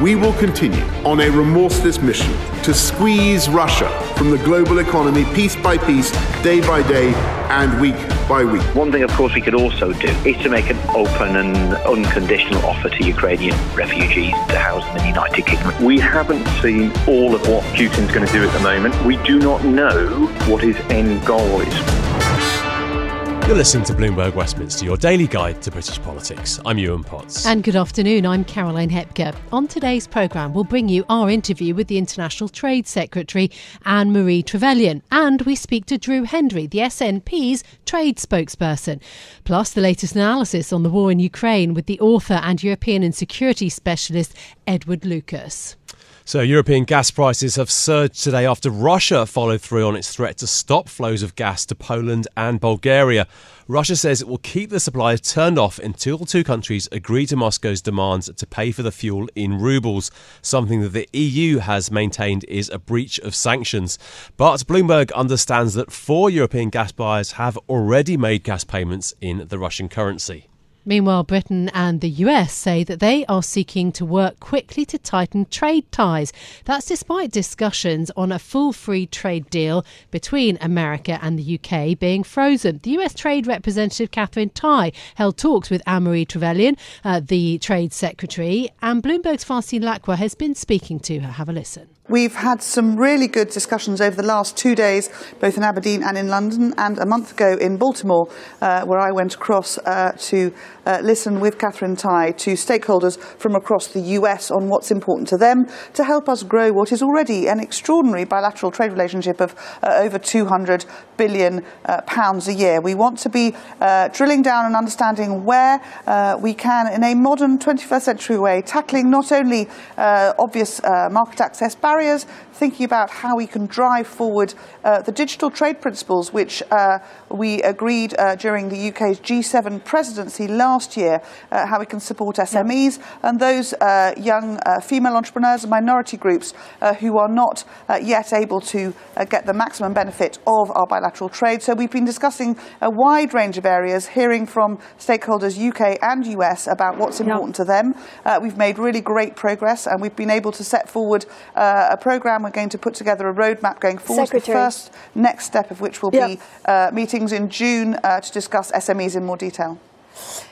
We will continue on a remorseless mission to squeeze Russia from the global economy piece by piece, day by day, and week by week. One thing, of course, we could also do is to make an open and unconditional offer to Ukrainian refugees to house them in the United Kingdom. We haven't seen all of what Putin's going to do at the moment. We do not know what his end goal is. You're listening to Bloomberg Westminster, your daily guide to British politics. I'm Yuan Potts. And good afternoon, I'm Caroline Hepker. On today's programme, we'll bring you our interview with the International Trade Secretary, Anne Marie Trevelyan, and we speak to Drew Hendry, the SNP's trade spokesperson. Plus, the latest analysis on the war in Ukraine with the author and European and security specialist Edward Lucas. So, European gas prices have surged today after Russia followed through on its threat to stop flows of gas to Poland and Bulgaria. Russia says it will keep the supply turned off until two countries agree to Moscow's demands to pay for the fuel in rubles, something that the EU has maintained is a breach of sanctions. But Bloomberg understands that four European gas buyers have already made gas payments in the Russian currency. Meanwhile, Britain and the US say that they are seeking to work quickly to tighten trade ties. That's despite discussions on a full free trade deal between America and the UK being frozen. The US Trade Representative Katherine Tai held talks with Anne-Marie Trevelyan, uh, the Trade Secretary, and Bloomberg's Francine Lacqua has been speaking to her. Have a listen. We've had some really good discussions over the last two days, both in Aberdeen and in London, and a month ago in Baltimore, uh, where I went across uh, to uh, listen with Katherine Tai to stakeholders from across the US on what's important to them to help us grow what is already an extraordinary bilateral trade relationship of uh, over 200 billion uh, pounds a year. We want to be uh, drilling down and understanding where we can, in a modern 21st century way, tackling not only obvious market access barriers barriers, thinking about how we can drive forward uh, the digital trade principles, which uh, we agreed uh, during the UK's G7 presidency last year, uh, how we can support SMEs and those uh, young uh, female entrepreneurs and minority groups who are not yet able to get the maximum benefit of our bilateral trade. So we've been discussing a wide range of areas, hearing from stakeholders UK and US about what's important to them. we've made really great progress and we've been able to set forward a programme we're going to put together a roadmap going forward. Secretary. The first next step of which will be uh, meetings in June uh, to discuss SMEs in more detail.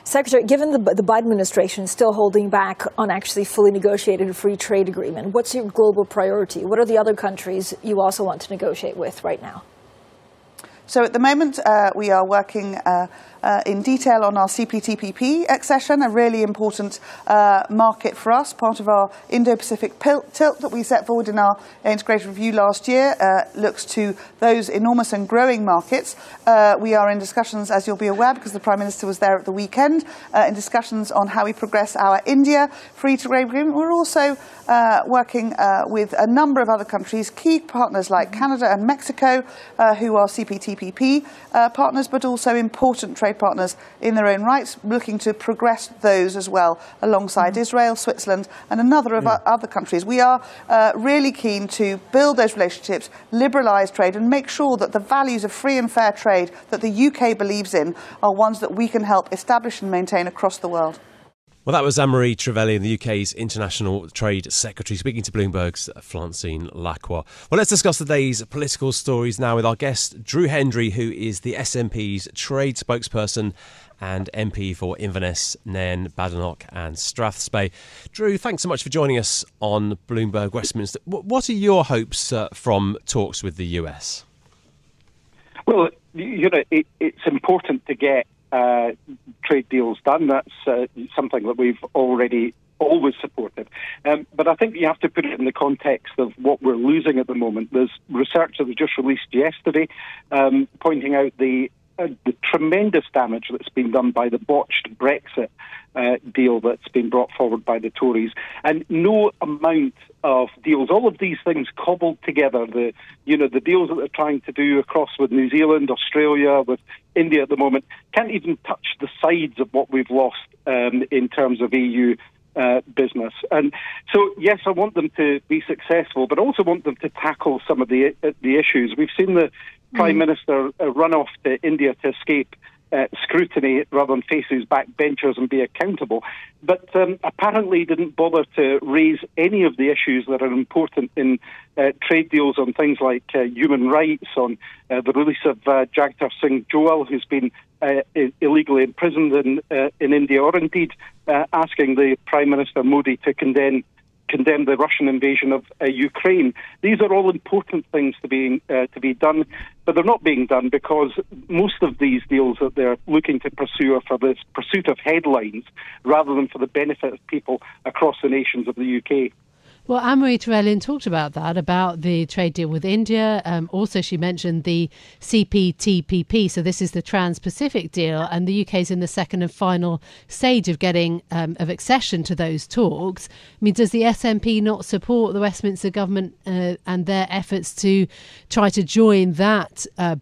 Secretary, given the, the Biden administration still holding back on actually fully negotiating a free trade agreement, what's your global priority? What are the other countries you also want to negotiate with right now? So at the moment, uh, we are working uh, uh, in detail on our CPTPP accession, a really important uh, market for us, part of our Indo-Pacific tilt that we set forward in our integrated review last year, uh, looks to those enormous and growing markets. Uh, we are in discussions, as you'll be aware, because the Prime Minister was there at the weekend, in discussions on how we progress our India free trade agreement. We're also working with a number of other countries, key partners like Canada and Mexico, who are CPTPP partners, but also important trade partners in their own rights, looking to progress those as well alongside mm-hmm. Israel, Switzerland, and another of yeah. other countries. We are uh, really keen to build those relationships, liberalise trade, and make sure that the values of free and fair trade that the UK believes in are ones that we can help establish and maintain across the world. Well, that was Anne Marie Trevelyan, the UK's International Trade Secretary, speaking to Bloomberg's Francine Lacqua. Well, let's discuss today's political stories now with our guest, Drew Hendry, who is the SNP's trade spokesperson and MP for Inverness, Nairn, Badenoch, and Strathspey. Drew, thanks so much for joining us on Bloomberg Westminster. What are your hopes uh, from talks with the US? Well, you know, it, it's important to get uh, trade deals done. That's uh, something that we've already always supported. Um, but I think you have to put it in the context of what we're losing at the moment. There's research that was just released yesterday um, pointing out the the tremendous damage that's been done by the botched Brexit uh, deal that's been brought forward by the Tories, and no amount of deals, all of these things cobbled together, the you know the deals that they're trying to do across with New Zealand, Australia, with India at the moment, can't even touch the sides of what we've lost um, in terms of EU uh, business. And so, yes, I want them to be successful, but I also want them to tackle some of the uh, the issues. We've seen the. Prime Minister uh, run off to India to escape uh, scrutiny rather than face his backbenchers and be accountable. But um, apparently didn't bother to raise any of the issues that are important in uh, trade deals on things like uh, human rights, on uh, the release of uh, Jagtar Singh Johal, who's been uh, illegally imprisoned in, uh, in India, or indeed asking the Prime Minister Modi to condemn condemn the Russian invasion of uh, Ukraine. These are all important things to be uh, to be done, but they're not being done because most of these deals that they're looking to pursue are for the pursuit of headlines rather than for the benefit of people across the nations of the UK. Well, Anne-Marie talked about that, about the trade deal with India. Um, also, she mentioned the CPTPP. So this is the Trans-Pacific deal, and the UK is in the second and final stage of getting um, of accession to those talks. I mean, does the SNP not support the Westminster government uh, and their efforts to try to join that uh,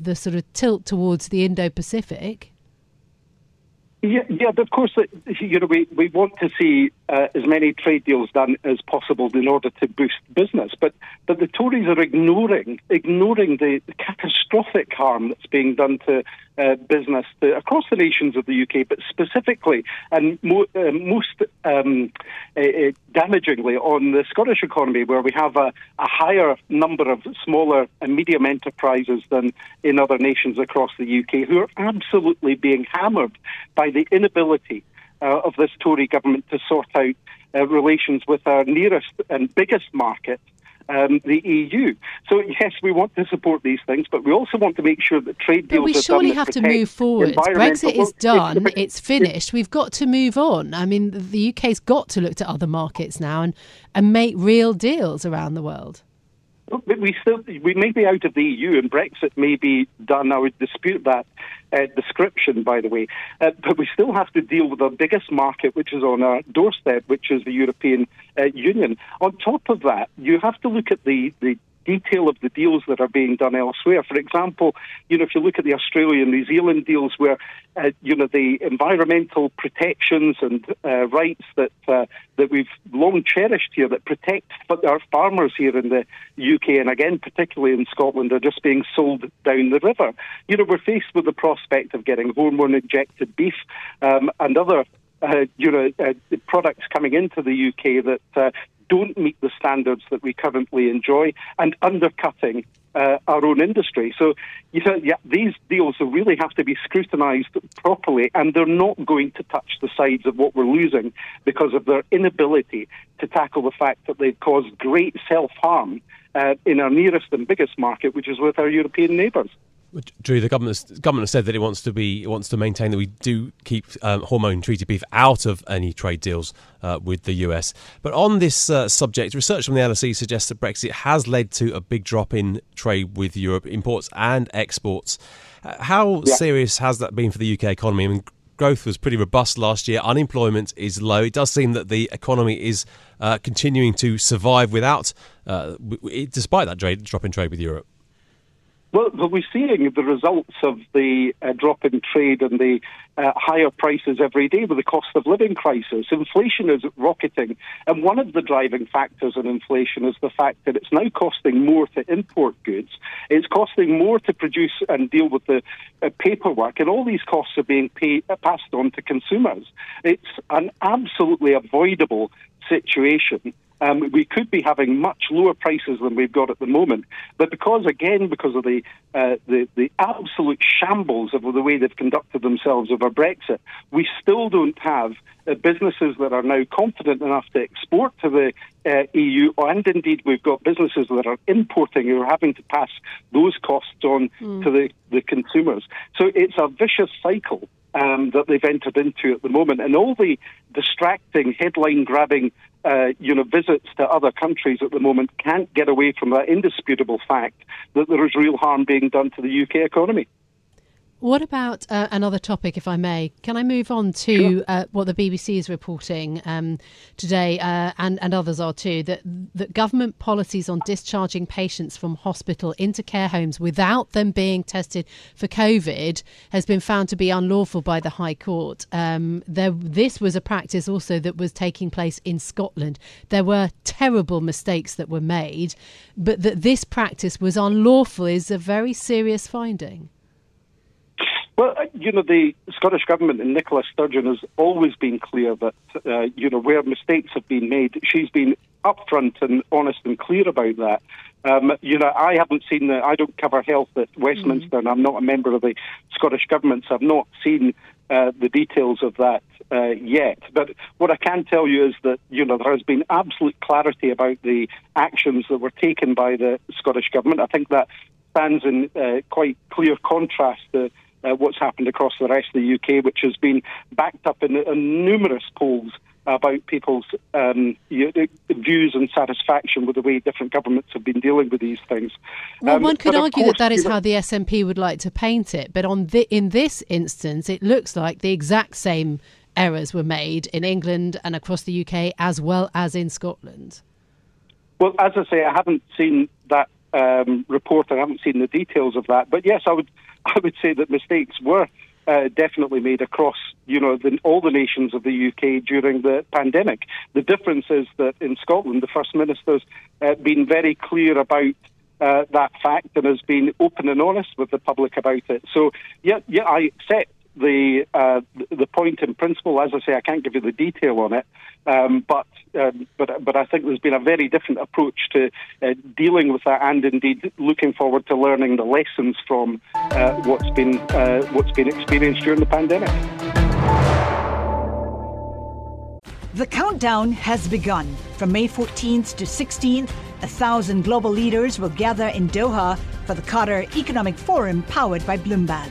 the sort of tilt towards the Indo-Pacific? Yeah, yeah, of course, uh, you know, we, we want to see uh, as many trade deals done as possible in order to boost business. But but the Tories are ignoring ignoring the, the catastrophic harm that's being done to uh, business to, across the nations of the UK, but specifically and mo- uh, most um, uh, uh, damagingly on the Scottish economy, where we have a, a, higher number of smaller and medium enterprises than in other nations across the UK, who are absolutely being hammered by the inability uh, of this Tory government to sort out uh, relations with our nearest and biggest market. Um, the EU. So yes, we want to support these things, but we also want to make sure that trade deals. But we surely have to move forward. Brexit is done; it's, it's finished. We've got to move on. I mean, the UK's got to look to other markets now and and make real deals around the world. We still we may be out of the EU and Brexit may be done. I would dispute that uh, description, by the way. Uh, but we still have to deal with our biggest market, which is on our doorstep, which is the European uh, Union. On top of that, you have to look at the, the detail of the deals that are being done elsewhere. For example, you know, if you look at the Australia New Zealand deals, where uh, you know the environmental protections and uh, rights that uh, that we've long cherished here that protect our farmers here in the UK and again particularly in Scotland are just being sold down the river. You know, we're faced with the prospect of getting hormone injected beef um, and other uh, you know, uh, products coming into the UK that uh, don't meet the standards that we currently enjoy and undercutting uh, our own industry. So, you yeah, these deals really have to be scrutinised properly, and they're not going to touch the sides of what we're losing because of their inability to tackle the fact that they've caused great self harm uh, in our nearest and biggest market, which is with our European neighbours. Drew, the government government has said that it wants to be it wants to maintain that we do keep um, hormone treated beef out of any trade deals uh, with the US. But on this uh, subject, research from the LSE suggests that Brexit has led to a big drop in trade with Europe, imports and exports. Uh, how yeah. serious has that been for the UK economy? I mean, growth was pretty robust last year. Unemployment is low. It does seem that the economy is uh, continuing to survive without, uh, despite that drop in trade with Europe. Well, we're seeing the results of the uh, drop in trade and the uh, higher prices every day with the cost of living crisis. Inflation is rocketing. And one of the driving factors in inflation is the fact that it's now costing more to import goods. It's costing more to produce and deal with the uh, paperwork. And all these costs are being pay- uh, passed on to consumers. It's an absolutely avoidable situation um, we could be having much lower prices than we've got at the moment. But because, again, because of the, uh, the, the absolute shambles of the way they've conducted themselves over Brexit, we still don't have uh, businesses that are now confident enough to export to the uh, EU, and indeed we've got businesses that are importing who are having to pass those costs on mm. to the, the consumers. So it's a vicious cycle. Um, that they've entered into at the moment, and all the distracting, headline-grabbing uh, you know, visits to other countries at the moment can't get away from that indisputable fact that there is real harm being done to the UK economy. What about uh, another topic, if I may? Can I move on to uh, what the BBC is reporting um, today, uh, and, and others are too, that, that government policies on discharging patients from hospital into care homes without them being tested for COVID has been found to be unlawful by the High Court. Um, there, this was a practice also that was taking place in Scotland. There were terrible mistakes that were made, but that this practice was unlawful is a very serious finding. Well, uh, you know, the Scottish Government and Nicola Sturgeon has always been clear that, uh, you know, where mistakes have been made, she's been upfront and honest and clear about that. Um, you know, I haven't seen the, I don't cover health at Westminster mm-hmm. and I'm not a member of the Scottish Government, so I've not seen uh, the details of that uh, yet. But what I can tell you is that, you know, there has been absolute clarity about the actions that were taken by the Scottish Government. I think that stands in uh, quite clear contrast to uh, what's happened across the rest of the UK, which has been backed up in, in numerous polls about people's um, views and satisfaction with the way different governments have been dealing with these things. Well, um, one could argue that that is how the SNP would like to paint it, but on the, in this instance, it looks like the exact same errors were made in England and across the UK as well as in Scotland. Well, as I say, I haven't seen that um, report. I haven't seen the details of that, but yes, I would I would say that mistakes were uh, definitely made across, you know, the, all the nations of the UK during the pandemic. The difference is that in Scotland, the First Minister's uh, been very clear about uh, that fact and has been open and honest with the public about it. So, yeah, yeah, I accept the uh, the point in principle. As I say, I can't give you the detail on it, um, but um, but but I think there's been a very different approach to uh, dealing with that, and indeed looking forward to learning the lessons from uh, what's been uh, what's been experienced during the pandemic. The countdown has begun. From May 14th to 16th, a thousand global leaders will gather in Doha for the Qatar Economic Forum powered by Bloomberg.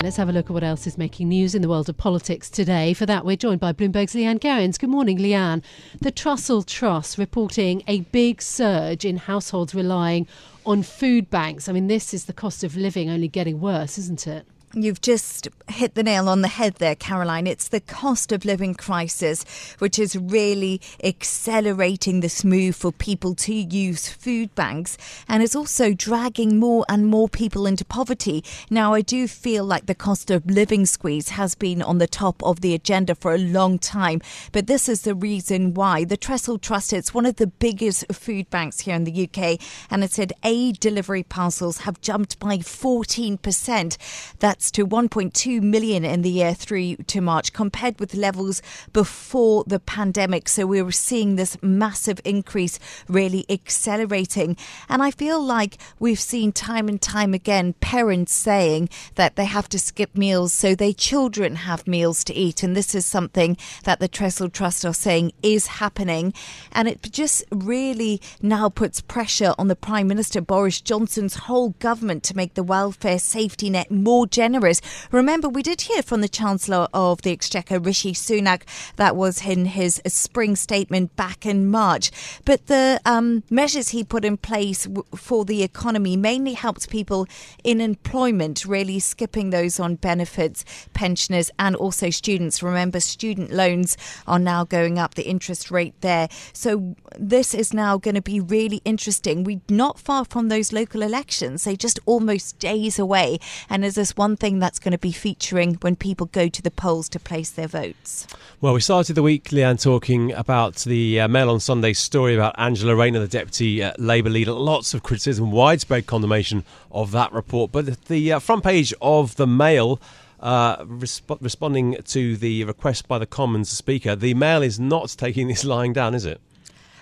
Let's have a look at what else is making news in the world of politics today. For that, we're joined by Bloomberg's Leanne Gerrans. Good morning, Leanne. The Trussell Trust reporting a big surge in households relying on food banks. I mean, this is the cost of living only getting worse, isn't it? You've just hit the nail on the head there, Caroline. It's the cost of living crisis which is really accelerating this move for people to use food banks and it's also dragging more and more people into poverty. Now, I do feel like the cost of living squeeze has been on the top of the agenda for a long time, but this is the reason why. The Trussell Trust, it's one of the biggest food banks here in the UK, and it said aid delivery parcels have jumped by 14%. That to 1.2 million in the year through to March, compared with levels before the pandemic. So we're seeing this massive increase really accelerating. And I feel like we've seen time and time again parents saying that they have to skip meals so their children have meals to eat. And this is something that the Trussell Trust are saying is happening. And it just really now puts pressure on the Prime Minister Boris Johnson's whole government to make the welfare safety net more generous generous. Remember, we did hear from the Chancellor of the Exchequer, Rishi Sunak, that was in his spring statement back in March. But the um, measures he put in place w- for the economy mainly helped people in employment, really skipping those on benefits, pensioners, and also students. Remember, student loans are now going up, the interest rate there. So this is now going to be really interesting. We're not far from those local elections, they're just almost days away. And as this one something that's going to be featuring when people go to the polls to place their votes? Well, we started the week, Leanne, talking about the uh, Mail on Sunday story about Angela Rayner, the Deputy uh, Labour leader. Lots of criticism, widespread condemnation of that report. But the uh, front page of the Mail. Uh, resp- responding to the request by the Commons Speaker, the Mail is not taking this lying down, is it?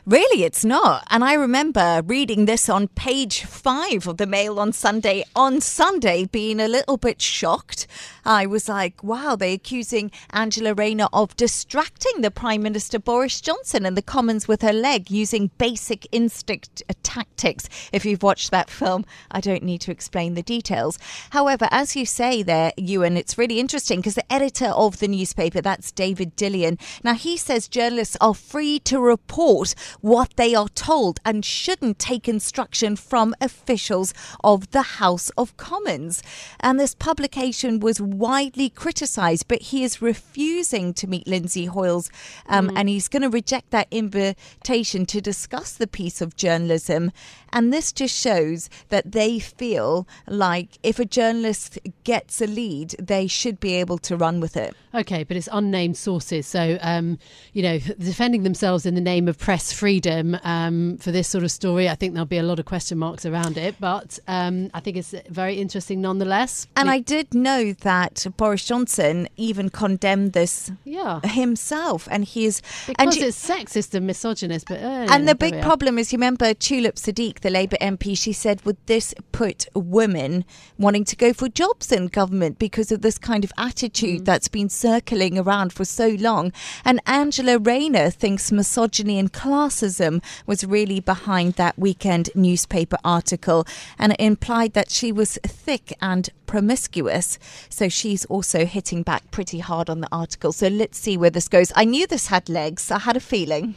Really, it's not. And I remember reading this on page five of the Mail on Sunday, on Sunday, being a little bit shocked. I was like, wow, they're accusing Angela Rayner of distracting the Prime Minister Boris Johnson and the Commons with her leg using basic instinct tactics. If you've watched that film, I don't need to explain the details. However, as you say there, Yuan, it's really interesting because the editor of the newspaper, that's David Dillon, now he says journalists are free to report what they are told and shouldn't take instruction from officials of the House of Commons. And this publication was widely criticised, but he is refusing to meet Lindsay Hoyles um, mm. and he's going to reject that invitation to discuss the piece of journalism. And this just shows that they feel like if a journalist gets a lead, they should be able to run with it. Okay, but it's unnamed sources. So, um, you know, defending themselves in the name of press freedom um, for this sort of story, I think there'll be a lot of question marks around it. But um, I think it's very interesting nonetheless. And I did know that Boris Johnson even condemned this yeah. himself. And he is. Because and it's sexist and misogynist. But, uh, and the big problem is, you remember Tulip The Labour MP, she said, would this put women wanting to go for jobs in government because of this kind of attitude mm. that's been circling around for so long? And Angela Rayner thinks misogyny and classism was really behind that weekend newspaper article, and it implied that she was thick and promiscuous. So she's also hitting back pretty hard on the article. So let's see where this goes. I knew this had legs, I had a feeling.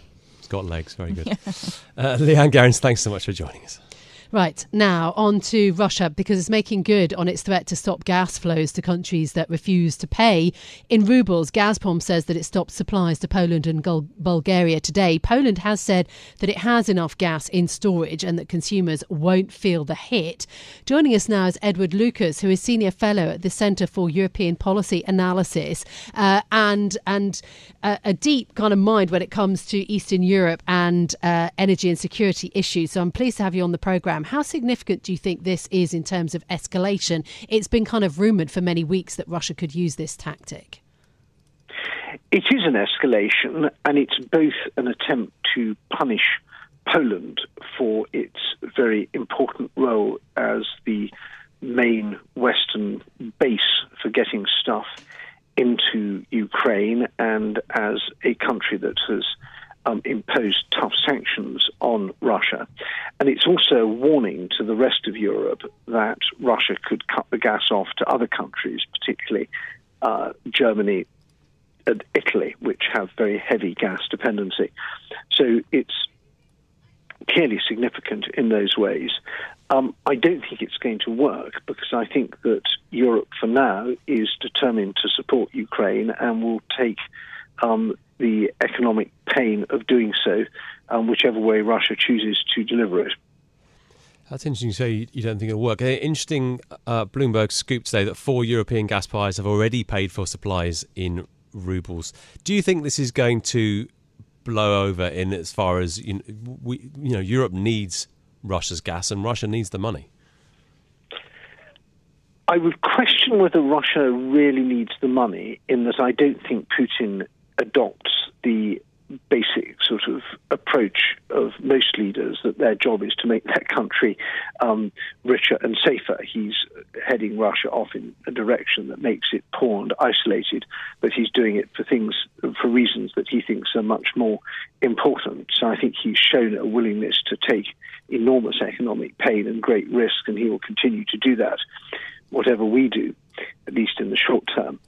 Got legs, very good. uh, Leanne Gerrans, thanks so much for joining us. Right, now on to Russia because it's making good on its threat to stop gas flows to countries that refuse to pay in rubles. Gazprom says that it stopped supplies to Poland and Bulgaria today. Poland has said that it has enough gas in storage and that consumers won't feel the hit. Joining us now is Edward Lucas, who is Senior Fellow at the Centre for European Policy Analysis uh, and, and uh, a deep kind of mind when it comes to Eastern Europe and uh, energy and security issues. So I'm pleased to have you on the programme. How significant do you think this is in terms of escalation? It's been kind of rumoured for many weeks that Russia could use this tactic. It is an escalation, and it's both an attempt to punish Poland for its very important role as the main Western base for getting stuff into Ukraine and as a country that has um, imposed tough sanctions on Russia. And it's also a warning to the rest of Europe that Russia could cut the gas off to other countries, particularly uh, Germany and Italy, which have very heavy gas dependency. So it's clearly significant in those ways. Um, I don't think it's going to work because I think that Europe, for now, is determined to support Ukraine and will take um, the economic pain of doing so, um, whichever way Russia chooses to deliver it. That's interesting you say you don't think it'll work. Interesting, uh, Bloomberg scoop today that four European gas buyers have already paid for supplies in rubles. Do you think this is going to blow over in as far as you know, we, you know Europe needs Russia's gas and Russia needs the money? I would question whether Russia really needs the money, in that I don't think Putin adopts the basic sort of approach of most leaders that their job is to make their country um, richer and safer. He's heading Russia off in a direction that makes it poor and isolated, but he's doing it for things, for reasons that he thinks are much more important. So I think he's shown a willingness to take enormous economic pain and great risk, and he will continue to do that, whatever we do, at least in the short term.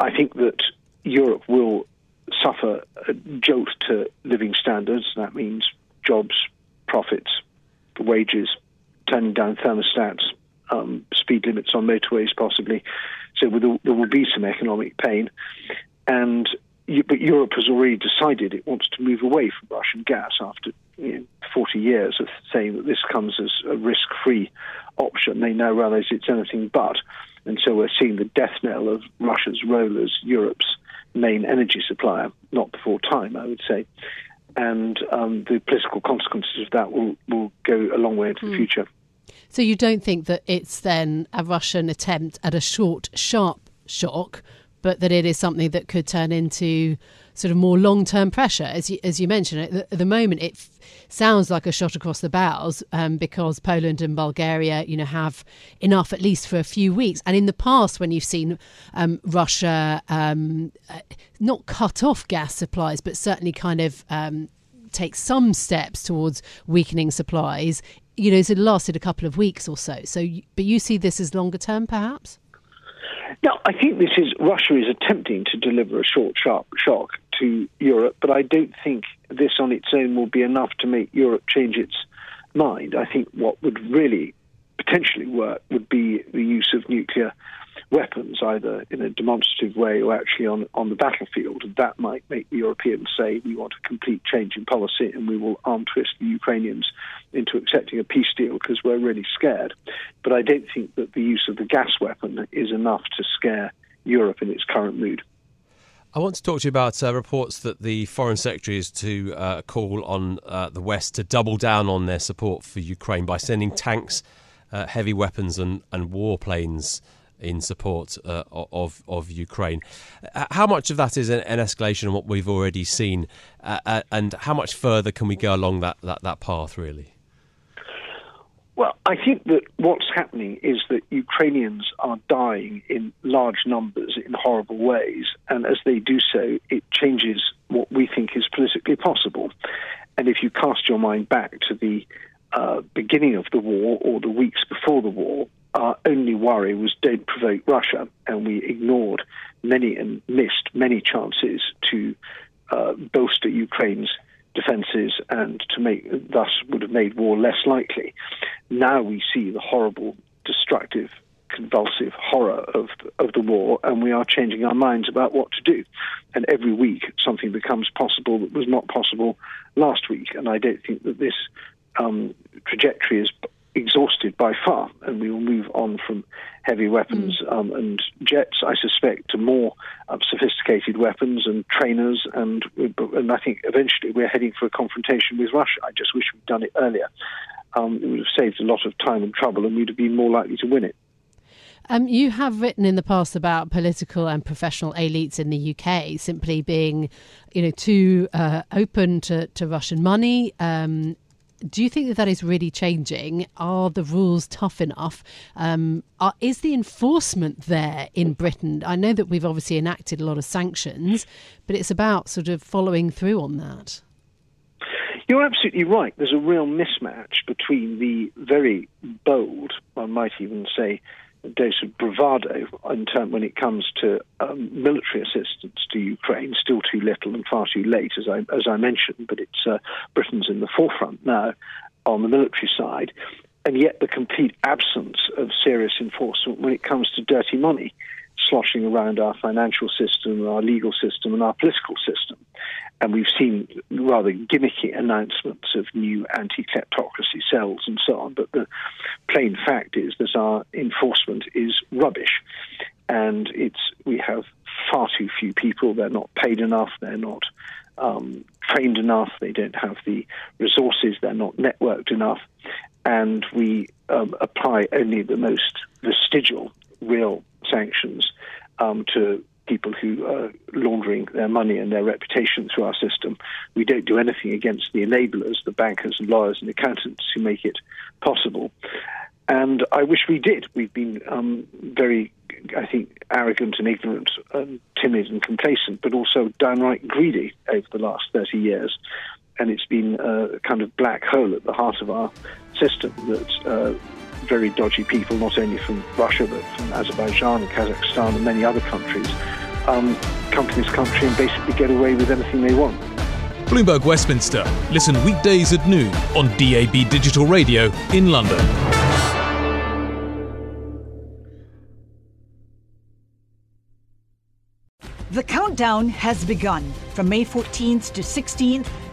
I think that Europe will suffer a jolt to living standards. That means jobs, profits, wages, turning down thermostats, um, speed limits on motorways, possibly. So there will be some economic pain, and but Europe has already decided it wants to move away from Russian gas after you know, 40 years of saying that this comes as a risk-free option. They now realise it's anything but, and so we're seeing the death knell of Russia's role as Europe's main energy supplier, not before time, I would say. And um, the political consequences of that will, will go a long way into mm. the hmm. future. So you don't think that it's then a Russian attempt at a short, sharp shock, but that it is something that could turn into sort of more long term pressure. As you, as you mentioned, at the, at the moment it f- sounds like a shot across the bows um, because Poland and Bulgaria, you know, have enough at least for a few weeks. And in the past, when you've seen um, Russia um, uh, not cut off gas supplies, but certainly kind of um, take some steps towards weakening supplies, you know, it lasted a couple of weeks or so. So, but you see this as longer term, perhaps. No, I think this is Russia is attempting to deliver a short, sharp shock to Europe, but I don't think this on its own will be enough to make Europe change its mind. I think what would really potentially work would be the use of nuclear weapons, either in a demonstrative way or actually on, on the battlefield. That might make the Europeans say, we want a complete change in policy and we will arm twist the Ukrainians into accepting a peace deal because we're really scared. But I don't think that the use of the gas weapon is enough to scare Europe in its current mood. I want to talk to you about uh, reports that the Foreign Secretary is to uh, call on uh, the West to double down on their support for Ukraine by sending tanks, uh, heavy weapons, and, and warplanes in support uh, of of Ukraine. Uh, how much of that is an, an escalation of what we've already seen, and how much further can we go along that, that, that path, really? Well, I think that what's happening is that Ukrainians are dying in large numbers in horrible ways, and as they do so, it changes what we think is politically possible. And if you cast your mind back to the uh, beginning of the war or the weeks before the war, our only worry was don't provoke Russia, and we ignored many and missed many chances to uh, bolster Ukraine's defences and to make thus would have made war less likely. Now we see the horrible, destructive, convulsive horror of of the war, and we are changing our minds about what to do. And every week, something becomes possible that was not possible last week. And I don't think that this um, trajectory is exhausted by far, and we will move on from heavy weapons mm. um, and jets, I suspect, to more um, sophisticated weapons and trainers, and and I think eventually we're heading for a confrontation with Russia. I just wish we'd done it earlier. Um, it would have saved a lot of time and trouble, and we'd have been more likely to win it. Um, you have written in the past about political and professional elites in the UK simply being, you know, too uh, open to, to Russian money, um, do you think that that is really changing? Are the rules tough enough? Um, are, is the enforcement there in Britain? I know that we've obviously enacted a lot of sanctions, but it's about sort of following through on that. You're absolutely right. There's a real mismatch between the very bold, I might even say, dose of bravado in term when it comes to um, military assistance to Ukraine. Still too little and far too late, as I as I mentioned. But it's uh, Britain's in the forefront now on the military side, and yet the complete absence of serious enforcement when it comes to dirty money sloshing around our financial system, our legal system, and our political system. And we've seen rather gimmicky announcements of new anti kleptocracy cells and so on. But the plain fact is that our enforcement is rubbish. And it's we have far too few people. They're not paid enough. They're not um, trained enough. They don't have the resources. They're not networked enough. And we um, apply only the most vestigial, real sanctions um, to people who are laundering their money and their reputation through our system. We don't do anything against the enablers, the bankers and lawyers and accountants who make it possible. And I wish we did. We've been um, very, I think, arrogant and ignorant and timid and complacent, but also downright greedy over the last 30 years. And it's been a kind of black hole at the heart of our system that uh, very dodgy people, not only from Russia, but from Azerbaijan and Kazakhstan and many other countries, um, come to this country and basically get away with anything they want. Bloomberg Westminster. Listen weekdays at noon on DAB Digital Radio in London. The countdown has begun. From May 14th to 16th,